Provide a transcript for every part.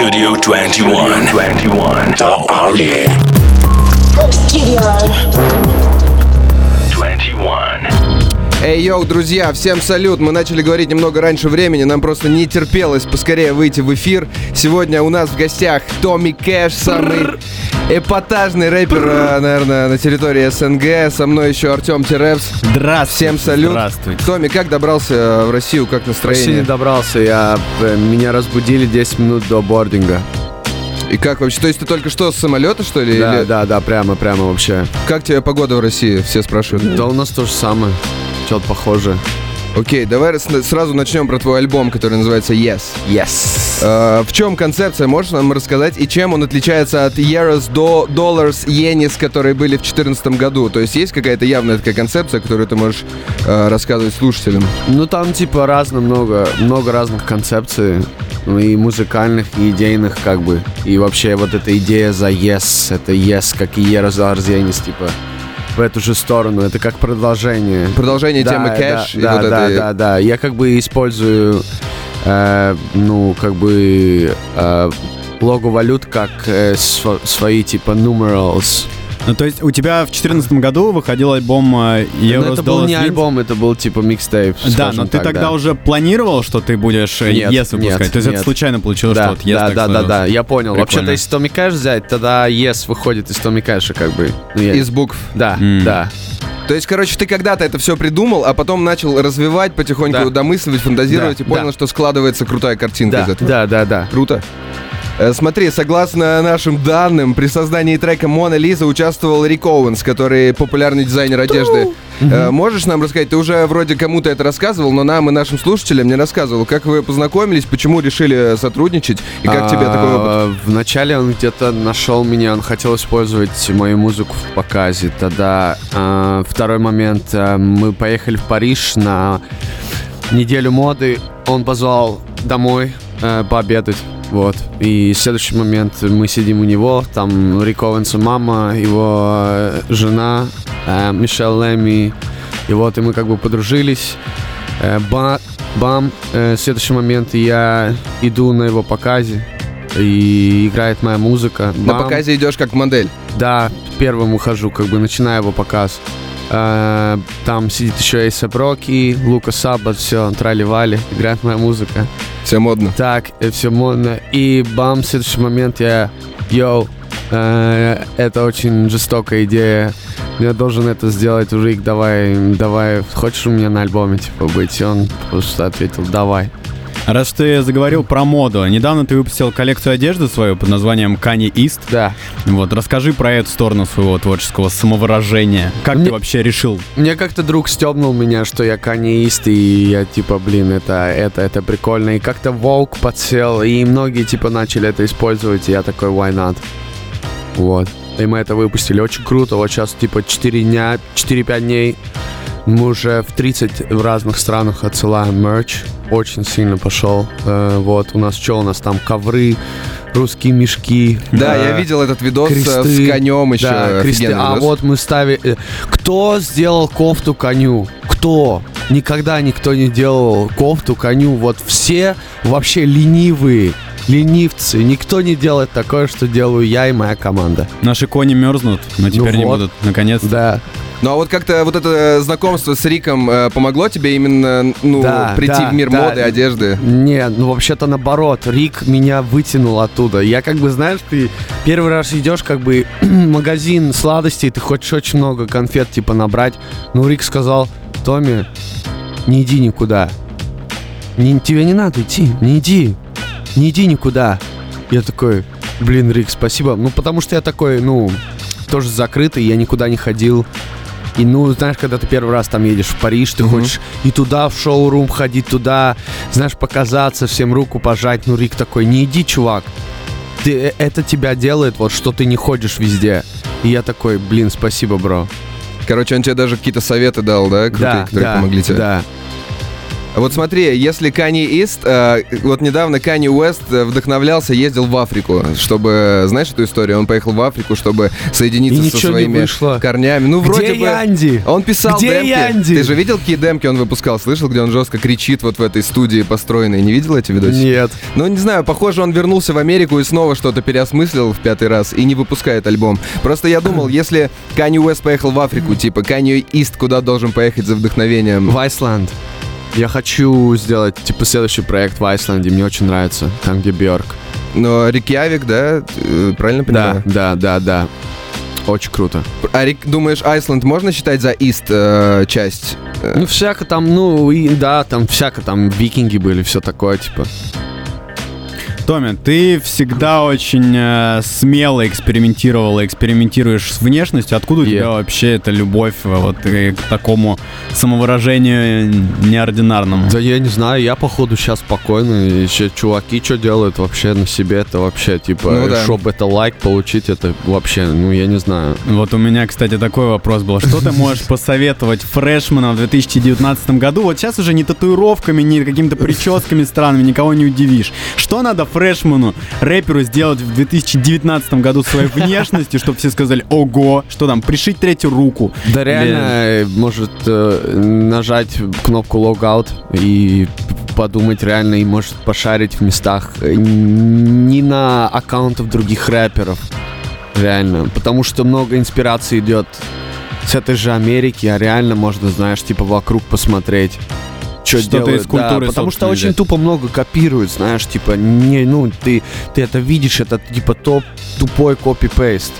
Studio 21. 21. The Army. Studio. 21. Эй, йоу, друзья, всем салют! Мы начали говорить немного раньше времени, нам просто не терпелось поскорее выйти в эфир. Сегодня у нас в гостях Томми Кэш, самый эпатажный рэпер, э, наверное, на территории СНГ. Со мной еще Артем Теревс. Здравствуйте. Всем салют. Здравствуйте. Томми, как добрался э, в Россию, как Почти не настроение? добрался, я, э, меня разбудили 10 минут до бординга. И как вообще? То есть ты только что с самолета, что ли? Да, Или да, да, прямо, прямо вообще. Как тебе погода в России? Все спрашивают. Да у нас то же самое, что-то похоже. Окей, давай сразу начнем про твой альбом, который называется Yes. Yes. Э, в чем концепция, можешь нам рассказать, и чем он отличается от Euros, до, Dollars, Yenis, которые были в 2014 году? То есть есть какая-то явная такая концепция, которую ты можешь э, рассказывать слушателям? Ну там типа разно много, много разных концепций, ну, и музыкальных, и идейных как бы. И вообще вот эта идея за yes, это yes, как и Ера за Арзенис, типа в эту же сторону, это как продолжение. Продолжение Да, темы да, кэш и да, вот да, этой- да, да. Я как бы использую, э, ну, как бы э, лого валют как э, сво- свои типа numerals. Ну, то есть у тебя в 2014 году выходил альбом э, Но Euros это был не альбом, это был типа микстейп. Да, но ты так, тогда да. уже планировал, что ты будешь э, Нет, Yes выпускать? нет, то есть это нет. случайно получилось, Да, что вот Yes да, так да, да, сложилось? да, я понял. Вообще-то, если Томми Кэш взять, тогда Yes выходит из Томми Кэша, как бы. Ну, я- из букв. Да, М. да. То есть, короче, ты когда-то это все придумал, а потом начал развивать, потихоньку Да. домысливать, фантазировать Да, и понял, да. что складывается крутая картинка Да, из этого. да, да, да. Круто. Э, Смотри, согласно нашим данным, при создании трека «Мона Лиза» участвовал Рик Оуэнс, который популярный дизайнер одежды. Э, Можешь нам рассказать, ты уже вроде кому-то это рассказывал, но нам и нашим слушателям не рассказывал, как вы познакомились, почему решили сотрудничать, и как тебе такой опыт? А, Вначале он где-то нашел меня, он хотел использовать мою музыку в показе. Тогда а, второй момент, а, мы поехали в Париж на неделю моды. Он позвал домой а, пообедать. Вот. И следующий момент мы сидим у него, там Рик Оуэнса мама, его э, жена, э, Мишель Лэми. И вот, и мы как бы подружились. Э, ба- бам, э, следующий момент я иду на его показе, и играет моя музыка. На Бам. показе идешь как модель. Да, первым ухожу, как бы начинаю его показ. Э, Там сидит еще Эйсап Роки, Лука Саббат, все, трали-вали, играет моя музыка. Все модно. Так, все модно. И бам, в следующий момент я, йоу, э, это очень жестокая идея. Я должен это сделать, Рик, давай, давай, хочешь у меня на альбоме, типа, быть? И он просто ответил, давай. Раз ты заговорил про моду, недавно ты выпустил коллекцию одежды свою под названием Kanye East. Да. Вот, расскажи про эту сторону своего творческого самовыражения. Как Мне- ты вообще решил? Мне как-то друг стебнул меня, что я канеист, и я типа, блин, это, это, это прикольно. И как-то волк подсел, и многие типа начали это использовать, и я такой, why not? Вот. И мы это выпустили. Очень круто. Вот сейчас типа 4 дня, 4-5 дней мы уже в 30 в разных странах отсылаем мерч. Очень сильно пошел. Э, вот, у нас что, у нас там ковры, русские мешки. Да, э, я видел этот видос э, кресты. с конем еще. Да, кресты. А видос. вот мы ставили... Кто сделал кофту коню? Кто? Никогда никто не делал кофту коню. Вот все вообще ленивые, ленивцы. Никто не делает такое, что делаю я и моя команда. Наши кони мерзнут, но теперь не вот. будут, наконец-то. Да. Ну а вот как-то вот это знакомство с Риком э, помогло тебе именно ну, Да, прийти да, в мир да. моды, одежды? Не, ну вообще-то наоборот. Рик меня вытянул оттуда. Я как бы, знаешь, ты первый раз идешь как бы магазин сладостей, ты хочешь очень много конфет типа набрать. Ну, Рик сказал, Томми, не иди никуда. Не, тебе не надо идти, не иди. Не иди никуда. Я такой, блин, Рик, спасибо. Ну, потому что я такой, ну, тоже закрытый, я никуда не ходил. И, ну, знаешь, когда ты первый раз там едешь в Париж, ты хочешь и туда в шоурум ходить, туда, знаешь, показаться, всем руку пожать. Ну, Рик такой, не иди, чувак. Ты, э, это тебя делает, вот, что ты не ходишь везде. И я такой, блин, спасибо, бро. Короче, он тебе даже какие-то советы дал, да, крутые, да, которые да, помогли тебе? да. Вот смотри, если Kanye East, э, вот недавно Kanye Уэст вдохновлялся, ездил в Африку, чтобы, знаешь эту историю? Он поехал в Африку, чтобы соединиться И со своими корнями. Ну, Где вроде бы... Янди? Он писал Где демки. Янди? Ты же видел, какие демки он выпускал? Слышал, где он жестко кричит вот в этой студии построенной? Не видел эти видосы? Нет. Ну, не знаю, похоже, он вернулся в Америку и снова что-то переосмыслил в пятый раз и не выпускает альбом. Просто я думал, если Kanye Уэст поехал в Африку, типа Kanye East куда должен поехать за вдохновением? В Айсланд. Я хочу сделать, типа, следующий проект в Айсланде. Мне очень нравится. Там, где Бьорк. Но Рикьявик, да? Э, Правильно понимаю? Да, да, да, да. Очень круто. А Рик, думаешь, Айсланд можно считать за Ист э, часть? Э, Ну, всяко там, ну, и да, там всяко там викинги были, все такое, типа. Томми, ты всегда очень э, смело экспериментировал и экспериментируешь с внешностью. Откуда у Yeah. тебя вообще эта любовь э, вот э, к такому самовыражению неординарному? Да я не знаю, я походу сейчас спокойно. И еще чуваки что делают вообще на себе, это вообще, типа, Ну да. чтобы это лайк получить, это вообще, ну, я не знаю. Вот у меня, кстати, такой вопрос был. Что ты можешь посоветовать фрешманам в 2019 году? Вот сейчас уже ни татуировками, ни какими-то прическами странными никого не удивишь. Что надо фрешману, рэперу сделать в 2019 году своей внешностью, чтобы все сказали «Ого!» Что там, пришить третью руку? Да реально, э, может э, нажать кнопку логаут и подумать реально, и может пошарить в местах э, не на аккаунтов других рэперов. Реально. Потому что много инспирации идет с этой же Америки, а реально можно, знаешь, типа вокруг посмотреть. Что делают, из культуры, да, потому что очень взять. тупо много копируют, знаешь, типа, не, ну, ты, ты это видишь, это типа топ тупой копи-пейст.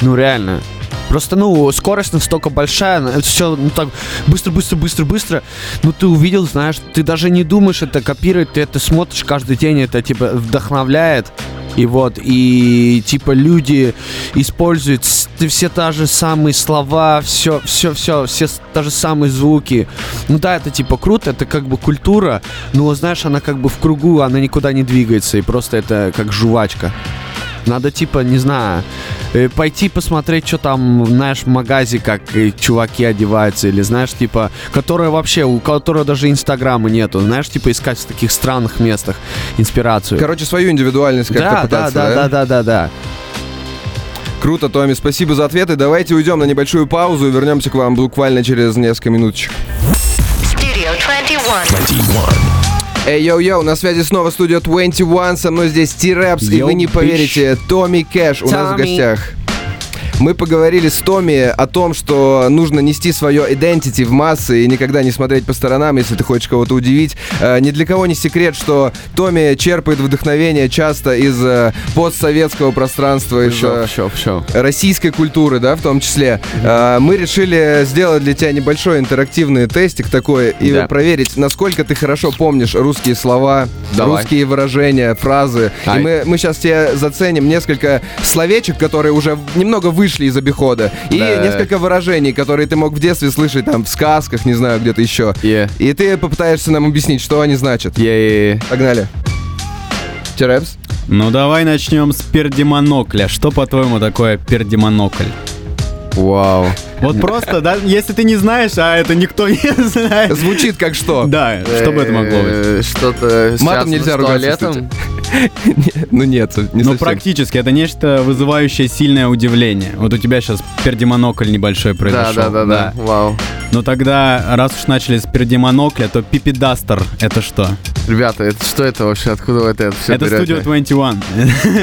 Ну, реально. Просто, ну, скорость настолько большая, это все, ну, так, быстро, быстро, быстро, быстро. Ну, ты увидел, знаешь, ты даже не думаешь это копировать, ты это смотришь каждый день, это, типа, вдохновляет. И вот, и, типа, люди используют все та же самые слова, все, все, все, все та же самые звуки. Ну да, это, типа, круто, это как бы культура, но, знаешь, она как бы в кругу, она никуда не двигается, и просто это как жвачка. Надо, типа, не знаю, э, пойти посмотреть, что там, знаешь, в магазе, как э, чуваки одеваются, или, знаешь, типа, которые вообще, у которого даже инстаграма нету, знаешь, типа, искать в таких странных местах инспирацию. Короче, свою индивидуальность как-то да, да, пытаться, да, да, да, да, да. Круто, Томми, спасибо за ответы. Давайте уйдем на небольшую паузу и вернемся к вам буквально через несколько минуточек. Studio 21. 21. Эй, йоу-йоу, на связи снова студия 21, со мной здесь T-Raps, и вы не поверите, Томми Кэш у нас в гостях. Мы поговорили с Томми о том, что нужно нести свое identity в массы и никогда не смотреть по сторонам, если ты хочешь кого-то удивить. Э, ни для кого не секрет, что Томми черпает вдохновение часто из э, постсоветского пространства, из Все, э, все, все. российской культуры, да, в том числе. Мы решили сделать для тебя небольшой интерактивный тестик такой и Да. проверить, насколько ты хорошо помнишь русские слова, Давай. русские выражения, фразы. Ай. И мы, мы сейчас тебе заценим несколько словечек, которые уже немного вышли из обихода, и Да. несколько выражений, которые ты мог в детстве слышать там в сказках, не знаю, где-то еще. Е, И ты попытаешься нам объяснить, что они значат. е, е. Погнали. Терепс? Ну давай начнем с пердемонокля. Что, по-твоему, такое пердемонокль? Вау. Вот просто, да, если ты не знаешь, а это никто не знает. Звучит как что? Да, что бы это могло быть? Э, Что-то Матом нельзя ругаться, Ну нет, не Ну, совсем. практически, это нечто вызывающее сильное удивление. Вот у тебя сейчас пердемонокль небольшой Да, произошел. да, да, да. Вау. Ну тогда, раз уж начали с пердемонокля, то пипидастер это что? Ребята, это что это вообще? Откуда вы это все это Studio 21.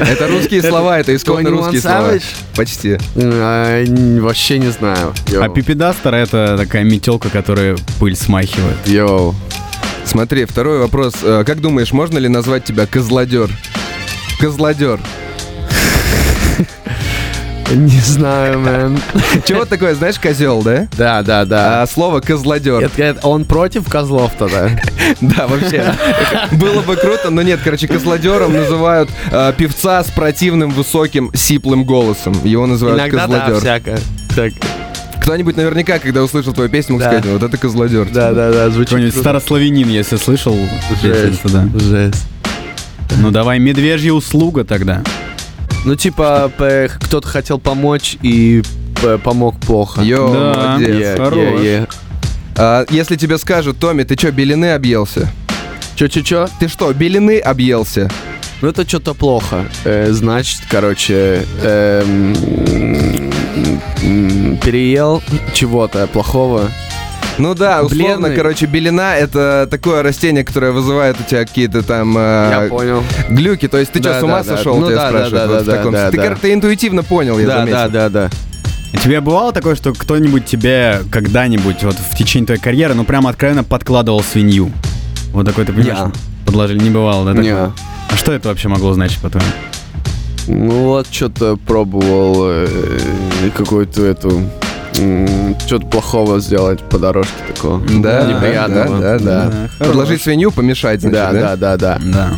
Это русские слова, это исконно 21 русские слова. Почти. А, Вообще не знаю. А пипидастер это такая метелка, которая пыль смахивает. Йоу. Смотри, второй вопрос. Э, Как думаешь, можно ли назвать тебя козлодер? Козлодер. Не знаю, мэн. Чего такое, знаешь, козел, да? Да, да, да. А слово козлодер. Это- Он против козлов тогда? Да, вообще. Было бы круто, но нет, короче, козлодером называют э, певца с противным высоким сиплым голосом. Его называют Иногда козлодер. всякое. Кто-нибудь наверняка, когда услышал твою песню, мог Да. сказать, вот это козлодер. Да, да, да, звучит Какой-нибудь старославянин, если слышал. Жесть. если да. Жесть. Ну давай медвежья услуга тогда. Ну, типа, кто-то хотел помочь и помог плохо. Йоу, Да. молодец. Е, хорош. е, е. А, если тебе скажут, Томми, ты что, белины объелся? Чё-чё-чё? Ты что, белины объелся? Ну это что-то плохо. Э, значит, короче, м, переел чего-то плохого. Ну да, условно, Бледный. короче, белина это такое растение, которое вызывает у тебя какие-то там Я э, понял. глюки. То есть ты что, Да, с ума да, да. сошел, Ну тебя да, да, спрашивают? да, вот в да, таком да, ты, да. ты интуитивно понял, я Да, заметил. да, да, да. Тебе бывало такое, что кто-нибудь тебе когда-нибудь вот в течение твоей карьеры, ну прям откровенно подкладывал свинью? Вот такой ты понимаешь? Не. Подложили, не бывало, да? Не. А что это вообще могло значить, по-твоему? Ну вот, что-то пробовал э, какую-то эту... Что-то плохого сделать по дорожке такого. Да, неприятного. да, да, да. Подложить свинью, помешать, значит, Да, да? да, да, да. Да.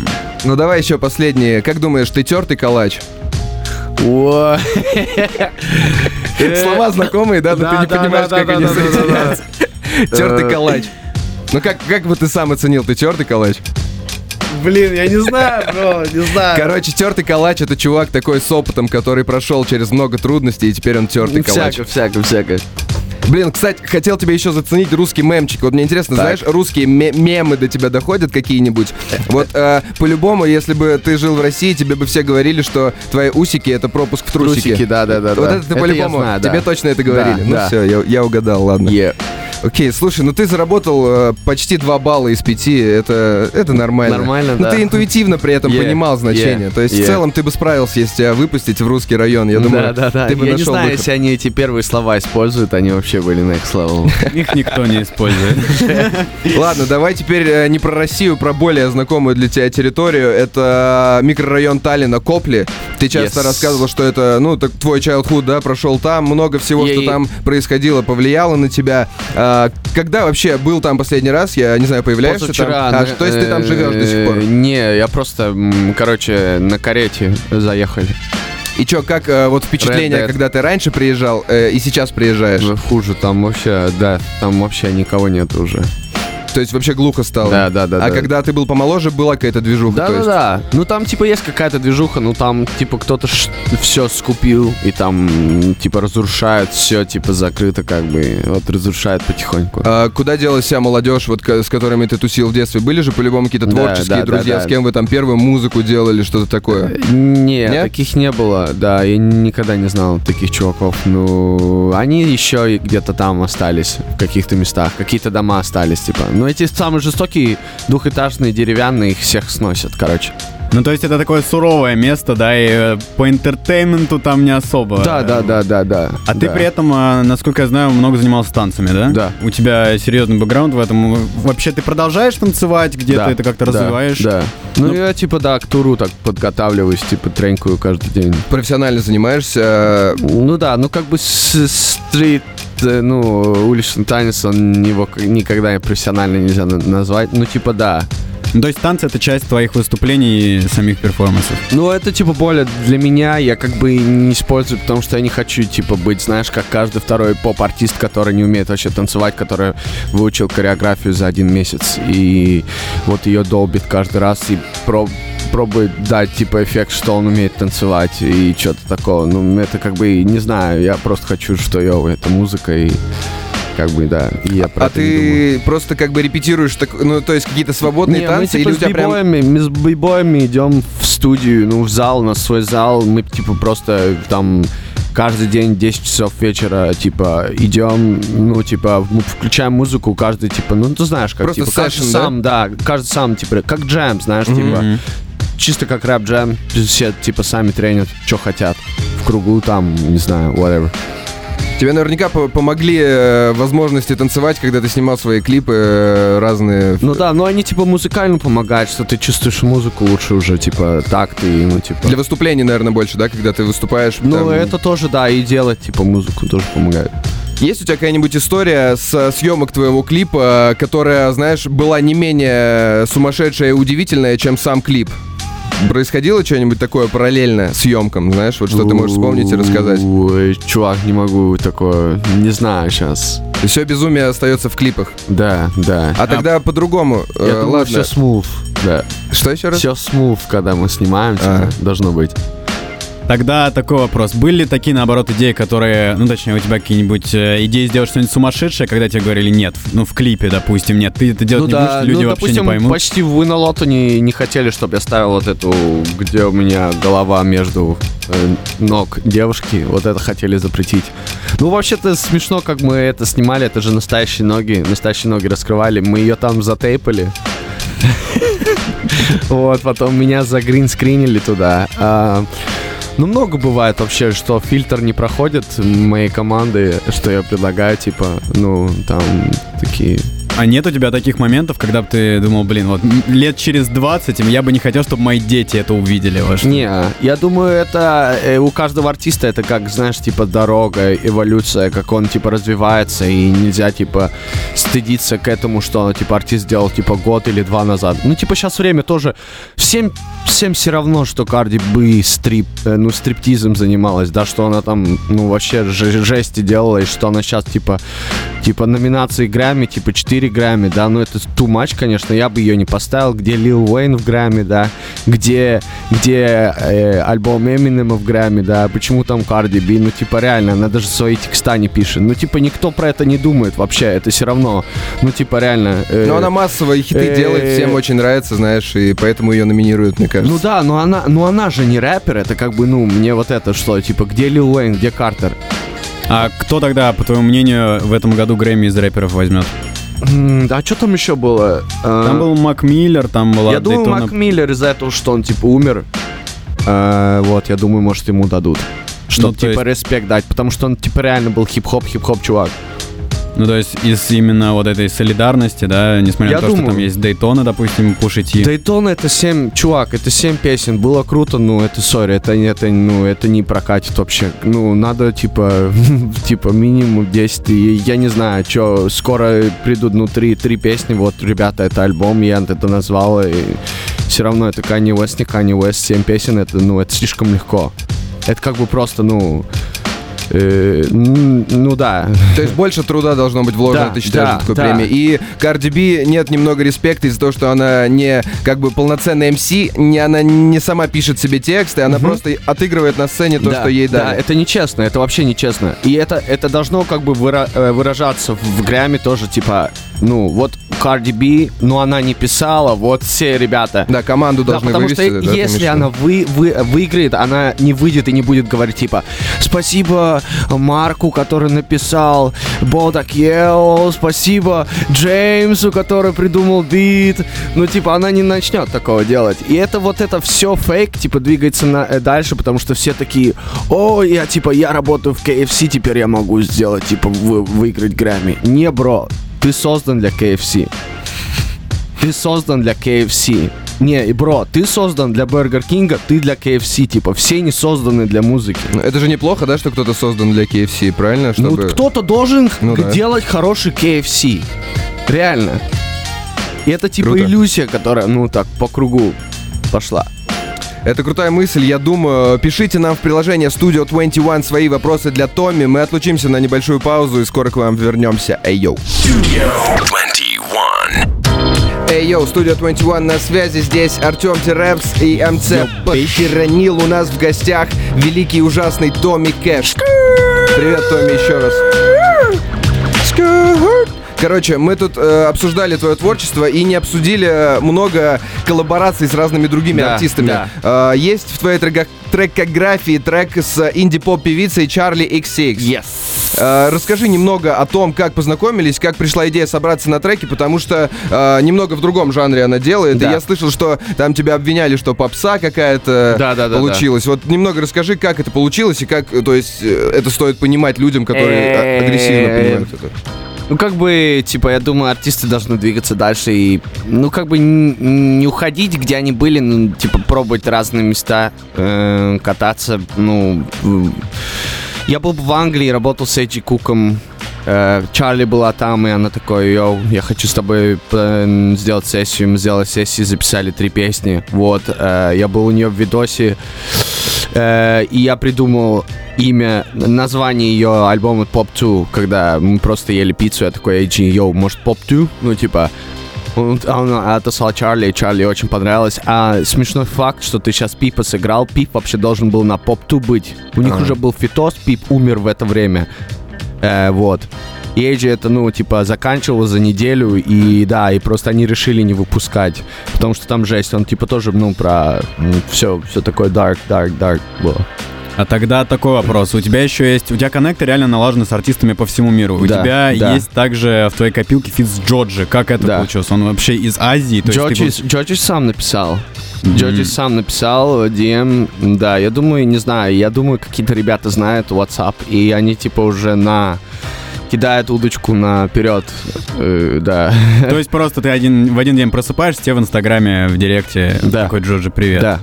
Ну давай еще последнее. Как думаешь, ты тертый калач? О, Слова знакомые, да? Но Да, ты не да, понимаешь, да, как да, они да, да, да, соединяются. Тертый калач. Ну как, как бы ты сам оценил, ты тертый калач? Блин, я не знаю, бро, не знаю. Короче, тертый калач это чувак такой с опытом, который прошел через много трудностей, и теперь он тертый калач. Всяко, всяко, всяко. Блин, кстати, хотел тебе еще заценить русский мемчик. Вот мне интересно, Так. знаешь, русские ме- мемы до тебя доходят какие-нибудь? Вот э, по-любому, если бы ты жил в России, тебе бы все говорили, что твои усики это пропуск в трусики. Трусики, да, да, да. Вот да. это ты по-любому, знаю, да. тебе точно это говорили. Да, ну да. все, я, я угадал, ладно. Е. Окей, слушай, ну ты заработал э, почти 2 балла из 5, это, это нормально. Нормально, Но да. ты интуитивно при этом Yeah, понимал значение. yeah, То есть в yeah. целом ты бы справился, если тебя выпустить в русский район. Я думаю, да, да, да. ты бы я не нашел знаю, выход. если они эти первые слова используют, они вообще были next level. Их никто не использует. Ладно, давай теперь э, не про Россию, про более знакомую для тебя территорию. Это микрорайон Таллина, Копли. Ты часто Yes. рассказывал, что это, ну, так, твой childhood, да, прошел там. Много всего, что там происходило, повлияло на тебя. А, когда вообще был там последний раз? Я не знаю, появляешься Позавчера, там? А, на- то есть ты там живешь до сих пор? э, Не, я просто, м, короче, на карете заехали. И чё, как э, вот впечатление, Red Dead. когда ты раньше приезжал э, и сейчас приезжаешь? Уже Хуже, там вообще, да, там вообще никого нет уже. То есть вообще глухо стало? Да, да, да, А да. когда ты был помоложе, была какая-то движуха? Да, да, да. Ну там типа есть какая-то движуха, ну там типа кто-то все скупил и там типа разрушает все, типа закрыто как бы, вот разрушает потихоньку. А куда делась вся молодежь, вот с которыми ты тусил в детстве? Были же по-любому какие-то Да, творческие да, да, друзья, да. с кем вы там первую музыку делали, что-то такое? Не, Нет? таких не было, да, я никогда не знал таких чуваков. Ну, они еще где-то там остались, в каких-то местах, какие-то дома остались, типа. Но эти самые жестокие двухэтажные деревянные их всех сносят, короче. Ну, то есть это такое суровое место, да, и э, по интертейменту там не особо. Да, да, да, да, да. А ты да. при этом, э, насколько я знаю, много занимался танцами, да? Да. У тебя серьезный бэкграунд в этом. Вообще ты продолжаешь танцевать, где-то Да, это как-то да, развиваешь? Да. Ну, Ну- я типа, да, к туру так подготавливаюсь, типа, тренькаю каждый день. Профессионально занимаешься? Ну да, ну как бы стрит, э, ну, уличный танец, он его никогда профессионально нельзя на- назвать. Ну, типа, да. Ну, то есть танцы это часть твоих выступлений и самих перформансов. Ну, это, типа, более для меня, я как бы не использую, потому что я не хочу, типа, быть, знаешь, как каждый второй поп-артист, который не умеет вообще танцевать, который выучил хореографию за один месяц, и вот ее долбит каждый раз и про- пробует дать, типа, эффект, что он умеет танцевать и что-то такого. Ну, это как бы, не знаю, я просто хочу, что, йоу, это музыка, и как бы, да, и я А ты просто как бы репетируешь, так, ну, то есть какие-то свободные Не, танцы, мы, типа, или с прям... бибоями, мы с бибоями идем в студию, ну, в зал, у нас свой зал, мы, типа, просто там каждый день 10 часов вечера, типа, идем, ну, типа, мы включаем музыку, каждый, типа, ну, ты знаешь, как, Просто типа, каждый session, да? сам, да? каждый сам, типа, как джем, знаешь, типа, Мгм. Чисто как рэп-джем, все, типа, сами тренят, что хотят, в кругу там, не знаю, whatever. Тебе наверняка по- помогли э, возможности танцевать, когда ты снимал свои клипы э, разные. Ну да, ну они, типа, музыкально помогают, что ты чувствуешь музыку лучше уже, типа, так ты, ну, типа... Для выступлений, наверное, больше, да, когда ты выступаешь. Ну, там. это тоже, да, и делать, типа, музыку тоже помогает. Есть у тебя какая-нибудь история с съемок твоего клипа, которая, знаешь, была не менее сумасшедшая и удивительная, чем сам клип? Происходило что-нибудь такое параллельно съемкам, знаешь, вот что ты можешь вспомнить и рассказать? Ой, чувак, не могу такое, не знаю сейчас. Все безумие остается в клипах. Да, да. А тогда по-другому. Я э, думаю, ладно. все смув, да. Что еще раз? Все смув, когда мы снимаем, А. должно быть. Тогда такой вопрос. Были ли такие, наоборот, идеи, которые, ну, точнее, у тебя какие-нибудь э, идеи сделать что-нибудь сумасшедшее, когда тебе говорили нет, ну, в клипе, допустим, нет, ты это делать не будешь, люди ну, вообще допустим, не поймут. почти вы на лоту не, не хотели, чтобы я ставил вот эту, где у меня голова между э, ног девушки, вот это хотели запретить. Ну, вообще-то смешно, как мы это снимали, это же настоящие ноги, настоящие ноги раскрывали, мы ее там затейпали. Вот, потом меня загринскринили туда. Ну, много бывает вообще, что фильтр не проходит моей команды, что я предлагаю, типа, ну, там, такие... А нет у тебя таких моментов, когда бы ты думал, блин, вот лет через 20 я бы не хотел, чтобы мои дети это увидели. Вот Не, я думаю, это э, у каждого артиста это как, знаешь, типа дорога, эволюция, как он типа развивается, и нельзя типа стыдиться к этому, что типа артист сделал типа год или два назад. Ну типа сейчас время тоже всем всем все равно, что Карди бы стрип, э, ну стриптизом занималась, да, что она там ну вообще же- жести делала и что она сейчас типа типа номинации Грэмми, типа 4 Грэмми, да, ну это too much, конечно, я бы ее не поставил, где Лил Уэйн в Грэмми, да, где, где э, альбом Эминема в Грэмми, да, почему там Карди Би, ну типа реально, она даже свои текста не пишет, ну типа никто про это не думает вообще, это все равно, ну типа реально. э, Но она массовые хиты э, делает, всем очень нравится, знаешь, и поэтому ее номинируют, мне кажется. ну да, но она, но она же не рэпер, это как бы, ну, мне вот это что, типа, где Лил Уэйн, где Картер? А кто тогда, по твоему мнению, в этом году Грэмми из рэперов возьмет? Да, что там еще было? Там был Мак Миллер, там была Я думаю, Мак Миллер из-за этого, что он типа умер. э, вот, я думаю, может, ему дадут. Чтобы, Ну, типа, респект дать, потому что он, типа, реально был хип-хоп, хип-хоп чувак. Ну, то есть из именно вот этой солидарности, да, несмотря Я на то, что думаю. там есть Дейтона, допустим, Пушити. Дейтон это 7, чувак, это 7 песен, было круто, ну, это, сори, это, это, ну, это не прокатит вообще. Ну, надо, типа, типа, минимум 10, и я не знаю, что, скоро придут, ну, три, три песни, вот, ребята, это альбом, я это назвал, и все равно это Kanye West, не Kanye West, 7 песен, это, ну, это слишком легко. Это как бы просто, ну, э, ну да, То есть больше труда должно быть вложено, Да, ты считаешь, да, в такой да. премии. И Карди Би нет немного респекта из-за того, что она не как бы полноценная МС, не, она не сама пишет себе тексты, она просто отыгрывает на сцене то, да, что ей да, дали. это нечестно, это вообще нечестно. И это, это должно как бы выра- э, выражаться в Грэмми тоже, типа, ну, вот Карди Би, но она не писала, вот все ребята. Да, команду Да, должны потому вывести. что да, если она вы, вы, выиграет, она не выйдет и не будет говорить типа «Спасибо Марку, который написал Бодак Йелл, спасибо Джеймсу, который придумал бит». Ну, типа, она не начнет такого делать. И это вот это все фейк, типа, двигается на, э, дальше, потому что все такие «О, я, типа, я работаю в KFC, теперь я могу сделать, типа, вы- выиграть Грэмми». Не, бро, ты создан для KFC. Ты создан для KFC. Не, и бро, ты создан для Бургер Кинга, ты для KFC, типа, все не созданы для музыки. Ну, Это же неплохо, да, что кто-то создан для KFC, правильно? Ну, Чтобы... кто-то должен Ну да. делать хороший KFC. Реально. И это типа Круто. иллюзия, которая, ну, так, по кругу пошла. Это крутая мысль, я думаю. Пишите нам в приложение Studio 21 свои вопросы для Томми. Мы отлучимся на небольшую паузу и скоро к вам вернемся. Эй, yo. Studio 21. Эй, yo, Studio 21 на связи. Здесь Артем Терепс и MC Похоронил. У нас в гостях великий и ужасный Томми Кэш. Привет, Томми, еще раз. Короче, мы тут э, обсуждали твое творчество и не обсудили много коллабораций с разными другими Да, артистами. да. Э, есть в твоей трека- трекографии трек с инди-поп певицей Charli XCX. Yes. Э, расскажи немного о том, как познакомились, как пришла идея собраться на треке, потому что э, немного в другом жанре она делает. Да. И я слышал, что там тебя обвиняли, что попса какая-то Да, да, да, получилась. Вот немного расскажи, как это получилось и как, э, то есть, э, это стоит понимать людям, которые а- агрессивно Э, понимают это. Ну, как бы, типа, я думаю, артисты должны двигаться дальше и, ну, как бы, не уходить, где они были, ну, типа, пробовать разные места, э, кататься, ну... Я был в Англии, работал с A. G. Куком, э, Чарли была там, и она такой, yo, я хочу с тобой э, сделать сессию. Мы сделали сессию, записали три песни. Вот, э, я был у нее в видосе, э, и я придумал имя, название ее альбома Pop 2, когда мы просто ели пиццу, я такой, AG, yo, может Pop 2? Ну, типа, Он, он отослал Чарли, и Чарли очень понравилось. А смешной факт, что ты сейчас Пипа сыграл, Пип вообще должен был на поп-ту быть. У них уже был фитос, Пип умер в это время. Э, вот. A.G. это, ну, типа, заканчивал за неделю, и да, и просто они решили не выпускать. Потому что там жесть, он, типа, тоже, ну, про все, все такое dark, dark, dark было. А тогда такой вопрос. У тебя еще есть... У тебя коннекты реально налажены с артистами по всему миру. У Да, тебя да. есть также в твоей копилке фит с Джоджи. Как это Да. получилось? Он вообще из Азии? То есть ты Джорджис сам написал. Джорджис сам написал DM, да, я думаю, не знаю, я думаю, какие-то ребята знают WhatsApp, и они типа уже на кидают удочку наперед, э, да. То есть просто ты один, в один день просыпаешься, тебе в Инстаграме, в Директе Да. такой Джоджи, привет. Да,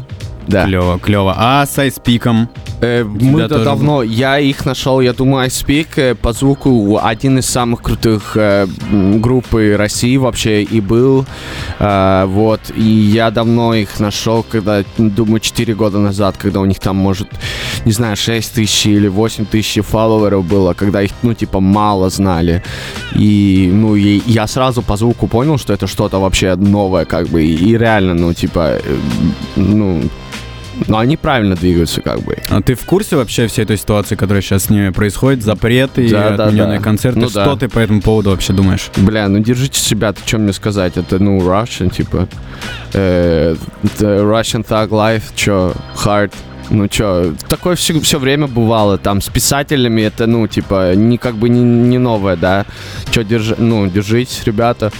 да. Клево, клево. А с Айспиком? Э, мы да давно, я их нашел, я думаю, iSpeak э, по звуку один из самых крутых э, группы России вообще и был, Э, вот, и я давно их нашел, когда, думаю, 4 года назад, когда у них там, может, не знаю, 6 тысяч или 8 тысяч фолловеров было, когда их, ну, типа, мало знали, и, ну, и я сразу по звуку понял, что это что-то вообще новое, как бы, и, и реально, ну, типа, э, ну, но они правильно двигаются, как бы. А ты в курсе вообще всей этой ситуации, которая сейчас с ними происходит? Запреты, Да, да, отмененные да. концерты. Ну Что да. ты по этому поводу вообще думаешь? Бля, ну держите себя, ты что мне сказать? Это, ну, Russian, типа, э, Russian Thug Life, чё, Hard, ну чё, такое все, все время бывало, там, с писателями это, ну, типа, не как бы не, не новое, да, чё, держи, ну, держитесь, ребята.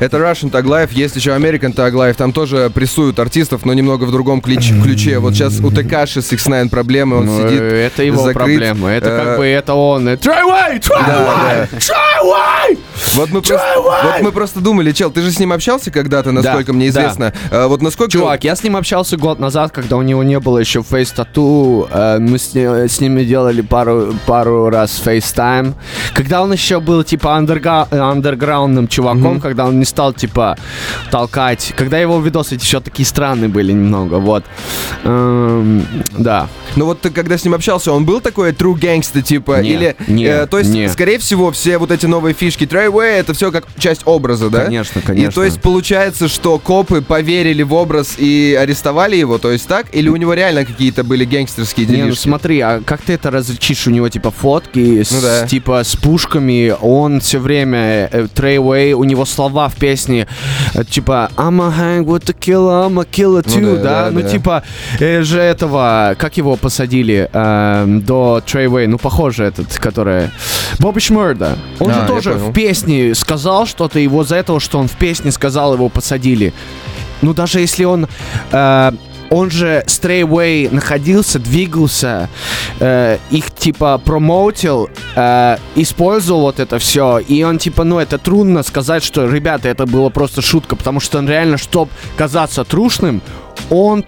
Это Russian Tag Life, есть еще American Tag Life, там тоже прессуют артистов, но немного в другом ключ- ключе. Вот сейчас у Текаши 6 9 проблемы, он Ну, сидит э, это его закрыт. проблема, это Э, как бы, это он, э, try away, try away, try away! Вот мы, просто, вот мы просто думали, чел, ты же с ним общался когда-то, насколько мне да. известно. А, вот насколько... Чувак, я с ним общался год назад, когда у него не было еще фейс тату. Мы с, с ними делали пару, пару раз FaceTime. Когда он еще был типа андерграундным чуваком, когда он не стал типа толкать. Когда его видосы еще такие странные были немного, вот. Эм, да. Ну вот ты когда с ним общался, он был такой true gangster, типа, Не, или... не, э, то есть, не. скорее всего, все вот эти новые фишки Treyway, это все как часть образа, да? Конечно, И конечно. то есть получается, что копы поверили в образ и арестовали его, то есть так? Или у него реально какие-то были гангстерские Не, ну делишки? смотри, а как ты это различишь? У него типа фотки с, Ну да. типа с пушками, он все время э, у него слова в песне э, типа I'm a hang with the killer, I'm a killer Ну too, да, да, да, ну да. типа э, же этого, как его посадили эм, до Treyway, ну похоже этот, который Бобби Шмерда, он А, же тоже в песне сказал что-то, вот за этого, что он в песне сказал, его посадили. Ну, даже если он... э, он же Strayway находился, двигался, э, их типа промоутил, э, использовал вот это все, и он типа, ну это трудно сказать, что, ребята, это было просто шутка, потому что он реально, чтобы казаться трушным, он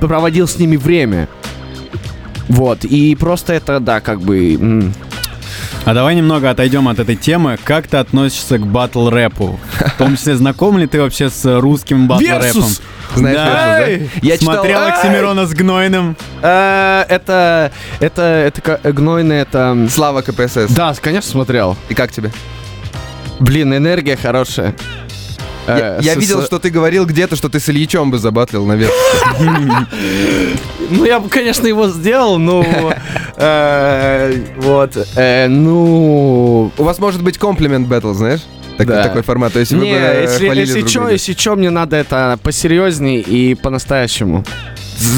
проводил с ними время. Вот, и просто это, да, как бы... м, А давай немного отойдем от этой темы. Как ты относишься к батл рэпу? В том числе, знаком ли ты вообще с русским батл рэпом? Знаешь, Да. Versus, да? Я читал- Смотрел Оксимирона с Гнойным. э, это, это, это, ка- гнойное, это... Слава КПСС. Да, конечно, смотрел. И как тебе? Блин, энергия хорошая. Я, Э, я с- видел, с- что ты говорил где-то, что ты с Ильичом бы забатлил, наверное. Ну, я бы, конечно, его сделал, но... э, Вот. э, Ну... У вас может быть комплимент бэтл, знаешь? Так- Да. Такой формат. То есть вы бы Не, если, если друг чё, друга. если чё, мне надо это посерьезней и по-настоящему.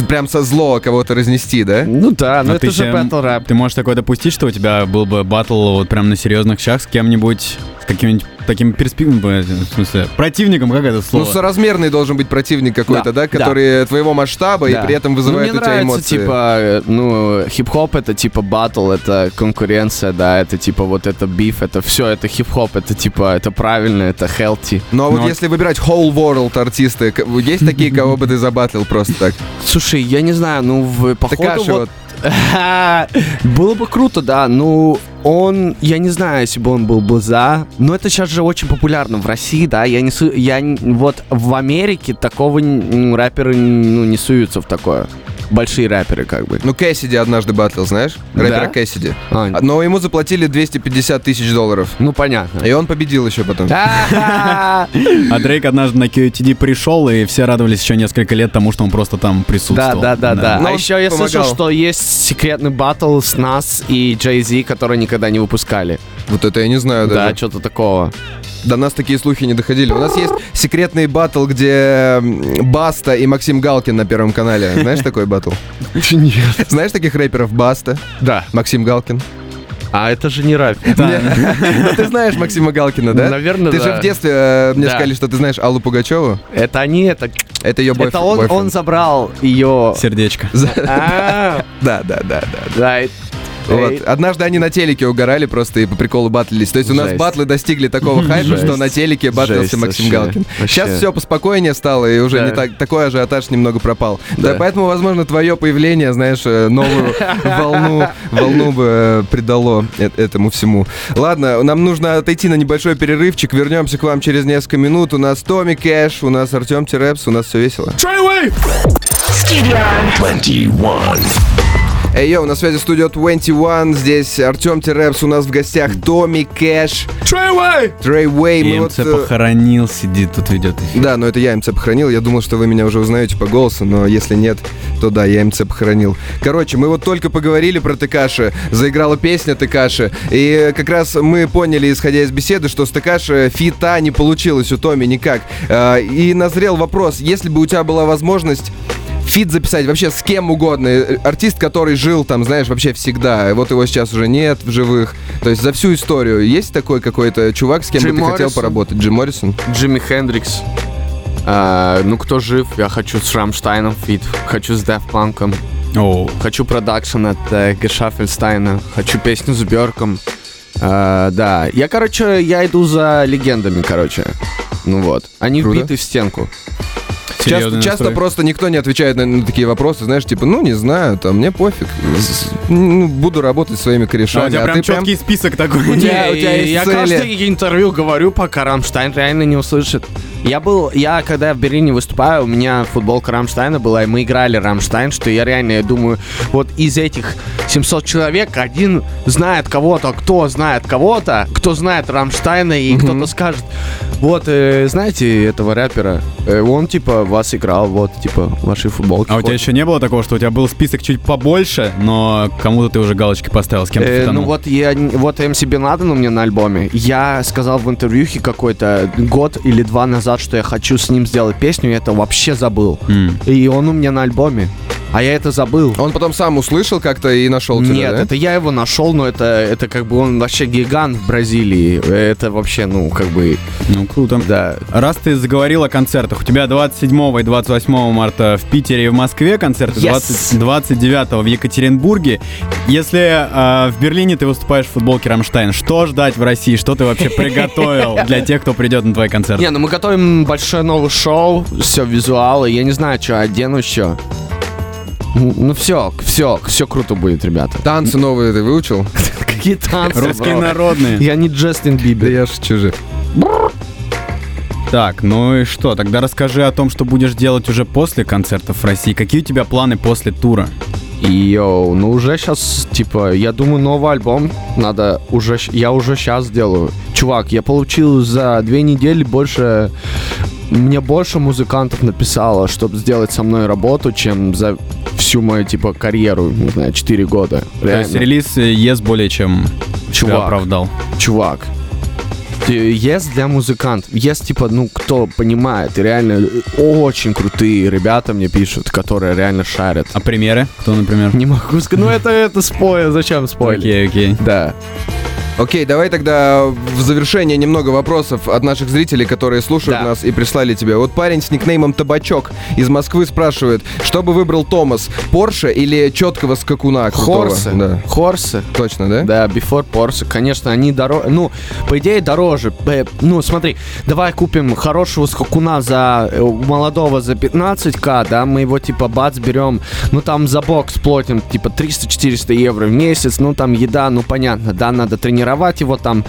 Прям со зло кого-то разнести, да? Ну да, но А это ты же батл рэп. Ты можешь такое допустить, что у тебя был бы батл вот прям на серьезных щах с кем-нибудь, с каким-нибудь таким перспективным, в смысле, противником, как это Ну, слово? соразмерный должен быть противник какой-то, да, Да, который твоего масштаба Да. и при этом Ну, вызывает мне у тебя нравится, эмоции. типа, э, ну, хип-хоп это типа батл, это конкуренция, да, это типа вот это биф, это все, это хип-хоп, это типа, это правильно, это healthy. Ну а вот Ну, если выбирать whole world артисты, есть такие, кого бы ты забатлил просто так? Слушай, я не знаю, ну, в, походу, вот. Было бы круто, да. Ну, он, я не знаю, если бы он был бы за, но это сейчас же очень популярно в России, да. Я не я вот в Америке такого рэперы ну, не суются в такое. Большие рэперы, как бы. Ну, Кэссиди однажды батлил, знаешь? Рэпера Да? Кэссиди. А, Но ему заплатили 250 тысяч долларов. ну, понятно. И он победил еще потом. А Дрейк однажды на QTD пришел, и все радовались еще несколько лет тому, что он просто там присутствовал. да, да, да. Но А он еще я слышал, помогал. что есть секретный батл с нас и Jay Z, который никогда не выпускали. Вот это я не знаю даже. Да, что-то такого. До нас такие слухи не доходили. У нас есть секретный батл, где Баста и Максим Галкин на Первом канале. Знаешь такой батл? Нет. Знаешь таких рэперов? Баста, Да. Максим Галкин. А это же не рэп. Ну, Ты знаешь Максима Галкина, да? Наверное, Ты да. же в детстве э, мне Да. сказали, что ты знаешь Аллу Пугачеву. Это не это. Это ее Это он, он забрал ее. Сердечко. А, Да, да, да, да. Да, Вот. Однажды они на телеке угорали просто и по приколу батлились. То есть у нас Жесть. батлы достигли такого хайпа, что на телеке батлился Жесть Максим вообще. Галкин. Вообще. Сейчас все поспокойнее стало, и уже Да. не так, такой ажиотаж немного пропал. Да. Да. поэтому, возможно, твое появление, знаешь, э, новую волну, волну бы э, придало э- этому всему. Ладно, нам нужно отойти на небольшой перерывчик. Вернемся к вам через несколько минут. У нас Томми Кэш, у нас Артем Терепс, у нас все весело. Studio 21. Ey, yo, на связи студио 21. Здесь Артем Терепс, у нас в гостях Томми Кэш. Treyway. Мы MC вот, э, похоронил, сидит тут ведет эфир. Да, но это я MC похоронил. Я думал, что вы меня уже узнаете по голосу, но если нет, то да, я MC похоронил. Короче, мы вот только поговорили про Текаши, заиграла песня Текаши, и как раз мы поняли, исходя из беседы, что с Текаши фита не получилось у Томи никак. А, И назрел вопрос, если бы у тебя была возможность фит записать вообще с кем угодно. Э, Артист, который жил там, знаешь, вообще всегда. Вот его сейчас уже нет в живых. То есть за всю историю есть такой какой-то чувак, с кем Джим бы ты хотел Моррисон. поработать? Джим Моррисон? Джимми Хендрикс. А, ну, кто жив? Я хочу с Рамштайном фит. Хочу с Daft Punk ом. Оу. Хочу продакшн от э, Gesaffelstein а. Хочу песню с Бьорком. А, да. Я, короче, я иду за легендами, короче. Ну вот. Они Круто. вбиты в стенку. Часто, часто просто никто не отвечает на, на такие вопросы, знаешь, типа, ну, не знаю, там, мне пофиг. Ну, буду работать своими А корешами. у тебя а прям ты прям... четкий список такой. У тебя- у тебя есть я цели. каждое интервью говорю, пока Рамштайн реально не услышит. Я был, я когда в Берлине выступаю, у меня футболка Рамштайна была, и мы играли Рамштайн, что я реально, я думаю, вот из этих 700 человек один знает кого-то, кто знает кого-то, кто знает Рамштайна, и кто-то скажет, вот, э, знаете этого рэпера, Э, он, типа, вас играл, вот, типа, вашей футболки. А у тебя ходит». еще не было такого, что у тебя был список чуть побольше, но кому-то ты уже галочки поставил, с кем ты Э, ну вот я вот MC Bin Laden у меня на альбоме. Я сказал в интервьюхе какой-то год или два назад, что я хочу с ним сделать песню, и это вообще забыл. М. И он у меня на альбоме. А я это забыл. Он потом сам услышал как-то и нашел тебя, Нет, да? это я его нашел, но это, это как бы он вообще гигант в Бразилии. Это вообще, ну, как бы, Ну, круто. да. Раз ты заговорил о концертах, у тебя 27 и 28 марта в Питере и в Москве концерты, Yes. 20 29 в Екатеринбурге. Если э, в Берлине ты выступаешь в футболке Рамштайн, что ждать в России? Что ты вообще приготовил для тех, кто придет на твой концерт? Не, ну мы готовим большое новое шоу, все визуалы. Я не знаю, что одену еще. Ну все, все, все круто будет, ребята. Танцы новые ты выучил? Какие танцы, Русские народные. Я не Джастин Да Бибер. я шучу же. Так, ну и что? Тогда расскажи о том, что будешь делать уже после концертов в России. Какие у тебя планы после тура? Йоу, ну уже сейчас, типа, я думаю, новый альбом надо уже, я уже сейчас делаю. Чувак, я получил за две недели больше, мне больше музыкантов написало, чтобы сделать со мной работу, чем за всю мою, типа, карьеру, не знаю, 4 года. То есть Реально. релиз э, ЕС более чем тебя Чувак. оправдал. Чувак. Есть для музыкантов. Есть, типа, ну, кто понимает. Реально э, очень крутые ребята мне пишут, которые реально шарят. А примеры? Кто, например? Не могу сказать. Ну, это, это спойлер. Зачем спойлер? Окей, окей. Да. Окей, давай тогда в завершение немного вопросов от наших зрителей, которые слушают Да. нас и прислали тебе. Вот парень с никнеймом Табачок из Москвы спрашивает, что бы выбрал Томас, Порше или четкого скакуна крутого? Хорсы. Да. Хорсы. Точно, да? Да, Before Porsche, конечно, они дороже. Ну, по идее, дороже. Э, Ну, смотри, давай купим хорошего скакуна за э, молодого за 15к, да, мы его типа бац берем, ну там за бокс платим типа 300-400 евро в месяц, ну там еда, ну понятно, да, надо тренироваться тренировать его там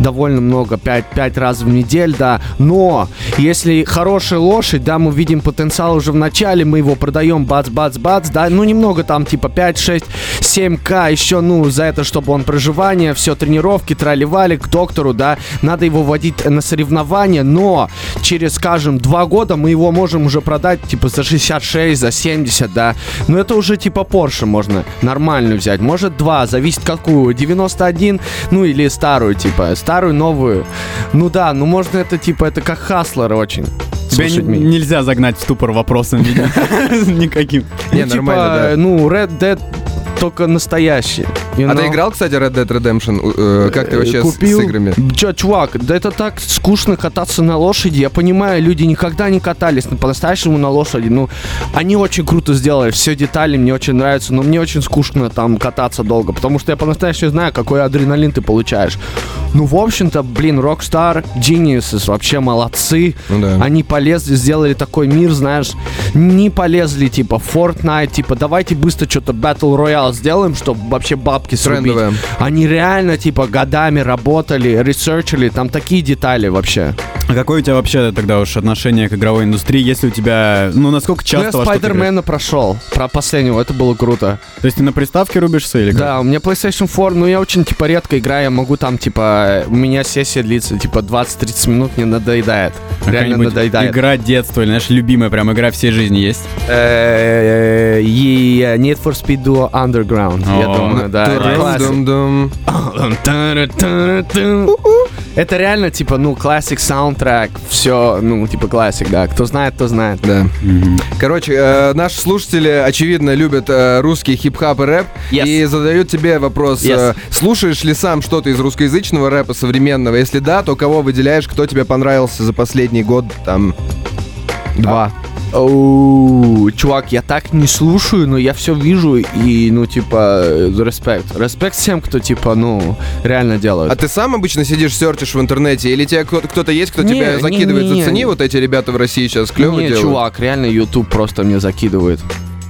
довольно много, 5, 5 раз в неделю, да. Но если хорошая лошадь, да, мы видим потенциал уже в начале, мы его продаем, бац-бац-бац, да, ну немного там, типа 5, 6, 7к еще, ну, за это, чтобы он проживание, все тренировки, трали-вали к доктору, да, надо его водить на соревнования, но через, скажем, два года мы его можем уже продать, типа, за 66, за 70, да, но это уже, типа, Porsche можно нормальную взять, может, два, зависит какую, 91, ну, или старую, типа, старую, новую, ну, да, ну, можно это, типа, это как хаслер очень. Тебя нельзя загнать в ступор вопросом. Никаким. Не, Ну, нормально, типа, да. Ну, Red Dead только настоящий. You А ты know? играл, кстати, Red Dead Redemption? Э, Как ты вообще с- Купил. с играми? Чё, чувак, да это так скучно кататься на лошади. Я понимаю, люди никогда не катались на- по-настоящему на лошади. Ну, они очень круто сделали, все детали мне очень нравятся, но мне очень скучно там кататься долго, потому что я по-настоящему знаю, какой адреналин ты получаешь. Ну, в общем-то, блин, Rockstar, Geniuses вообще молодцы. Ну да. Они полезли, сделали такой мир, знаешь, не полезли, типа, Fortnite, типа, давайте быстро что-то Battle Royale сделаем, чтобы вообще бабки срубить. Они реально, типа, годами работали, ресерчили, там такие детали вообще. А какое у тебя вообще тогда уж отношение к игровой индустрии, если у тебя, ну, насколько Ну, я часто ты играешь? Спайдермена прошел, про последнего, это было круто. То есть ты на приставке рубишься или как? Да, у меня PlayStation 4, ну, я очень, типа, редко играю, я могу там, типа, у меня сессия длится, типа, 20-30 минут, мне надоедает. А Реально надоедает. Игра детства или, знаешь, любимая прям игра всей жизни есть? Need for Speed Duo Underground, я думаю, да. Это реально, типа, ну, классик саундтрек, все, ну, типа, классик, да. Кто знает, то знает. Да. Короче, э, наши слушатели, очевидно, любят э, русский хип-хап и рэп. Yes. И задают тебе вопрос, Yes. э, слушаешь ли сам что-то из русскоязычного рэпа современного? Если да, то кого выделяешь, кто тебе понравился за последний год, там, два? Оу, чувак, я так не слушаю, но я все вижу и, ну, типа, э, респект. Респект всем, кто, типа, ну, реально делает. А ты сам обычно сидишь, серчишь в интернете? Или тебе кто- кто-то есть, кто Не, тебя не, закидывает? не, не. Зацени, вот эти ребята в России сейчас клево Не, делают. чувак, реально YouTube просто мне закидывает.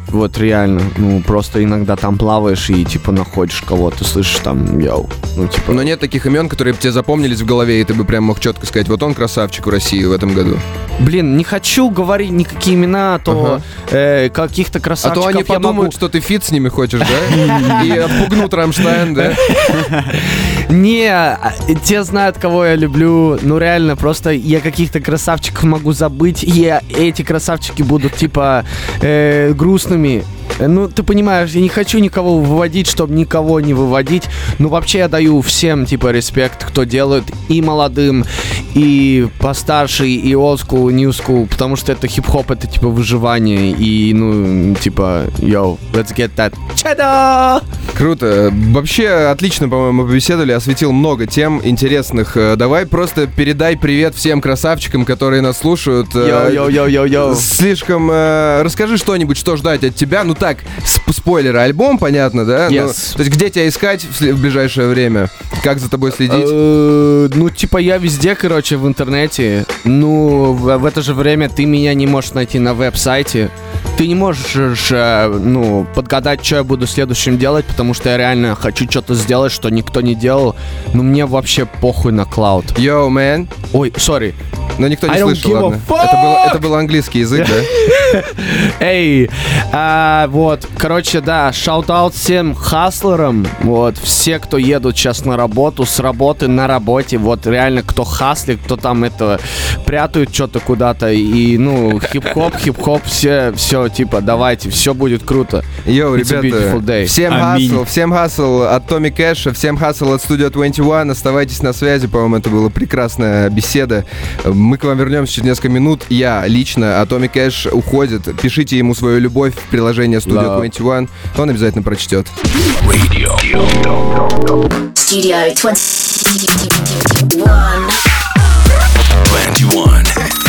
Вот реально, ну просто иногда там плаваешь и типа находишь кого-то, слышишь там, йоу, ну типа. Но нет таких имен, которые бы тебе запомнились в голове, и ты бы прям мог четко сказать, вот он красавчик в России в этом году. Блин, не хочу говорить никакие имена, а то э, каких-то А красавчиков то они я подумают, могу- что ты фит с ними хочешь, да? И отпугнут Рамштайн, да? Не, а, те знают, кого я люблю. Ну реально, просто я каких-то красавчиков могу забыть, и эти красавчики будут типа э, грустными. Э, Ну, ты понимаешь, я не хочу никого выводить, чтобы никого не выводить. Ну, вообще, я даю всем, типа, респект, кто делает и молодым, и постарше, и old school, new school, потому что это хип-хоп, это, типа, выживание, и, ну, типа, yo, let's get that cheddar! Круто. Вообще, отлично, по-моему, побеседовали, осветил много тем интересных. Э, Давай просто передай привет всем красавчикам, которые нас слушают. Э, Yo-yo-yo-yo-yo. Слишком... э, расскажи что-нибудь, что ждать от тебя. Ну так, сп- спойлеры, альбом, понятно, да? Ну, Yes. то есть где тебя искать в, в ближайшее время? Как за тобой следить? Э, Ну, типа, я везде, короче, в интернете. Ну, в, в это же время ты меня не можешь найти на веб-сайте. Ты не можешь, э, ну, подгадать, что я буду следующим делать, потому что я реально хочу что-то сделать, что никто не делал. Но мне вообще похуй на clout. Yo, man. Ой, sorry. Но никто не I слышал, ладно. Это, был, это был английский язык, да? Эй, а, вот, короче, да, shout-out всем хаслерам, вот, все, кто едут сейчас на работу, с работы на работе, вот, реально, кто хаслит, кто там это, прятают что-то куда-то, и, ну, хип-хоп, хип-хоп, все, все, типа, давайте, все будет круто. Йоу, ребята, всем хасл, всем хасл от Томми Кэша, всем хасл от Studio 21. Оставайтесь на связи, по-моему, это была прекрасная беседа. Мы к вам вернемся через несколько минут. Я лично, а Томми Кэш уходит. Пишите ему свою любовь в приложение Studio Love. 21. Он обязательно прочтет. Radio. Studio 21. 21.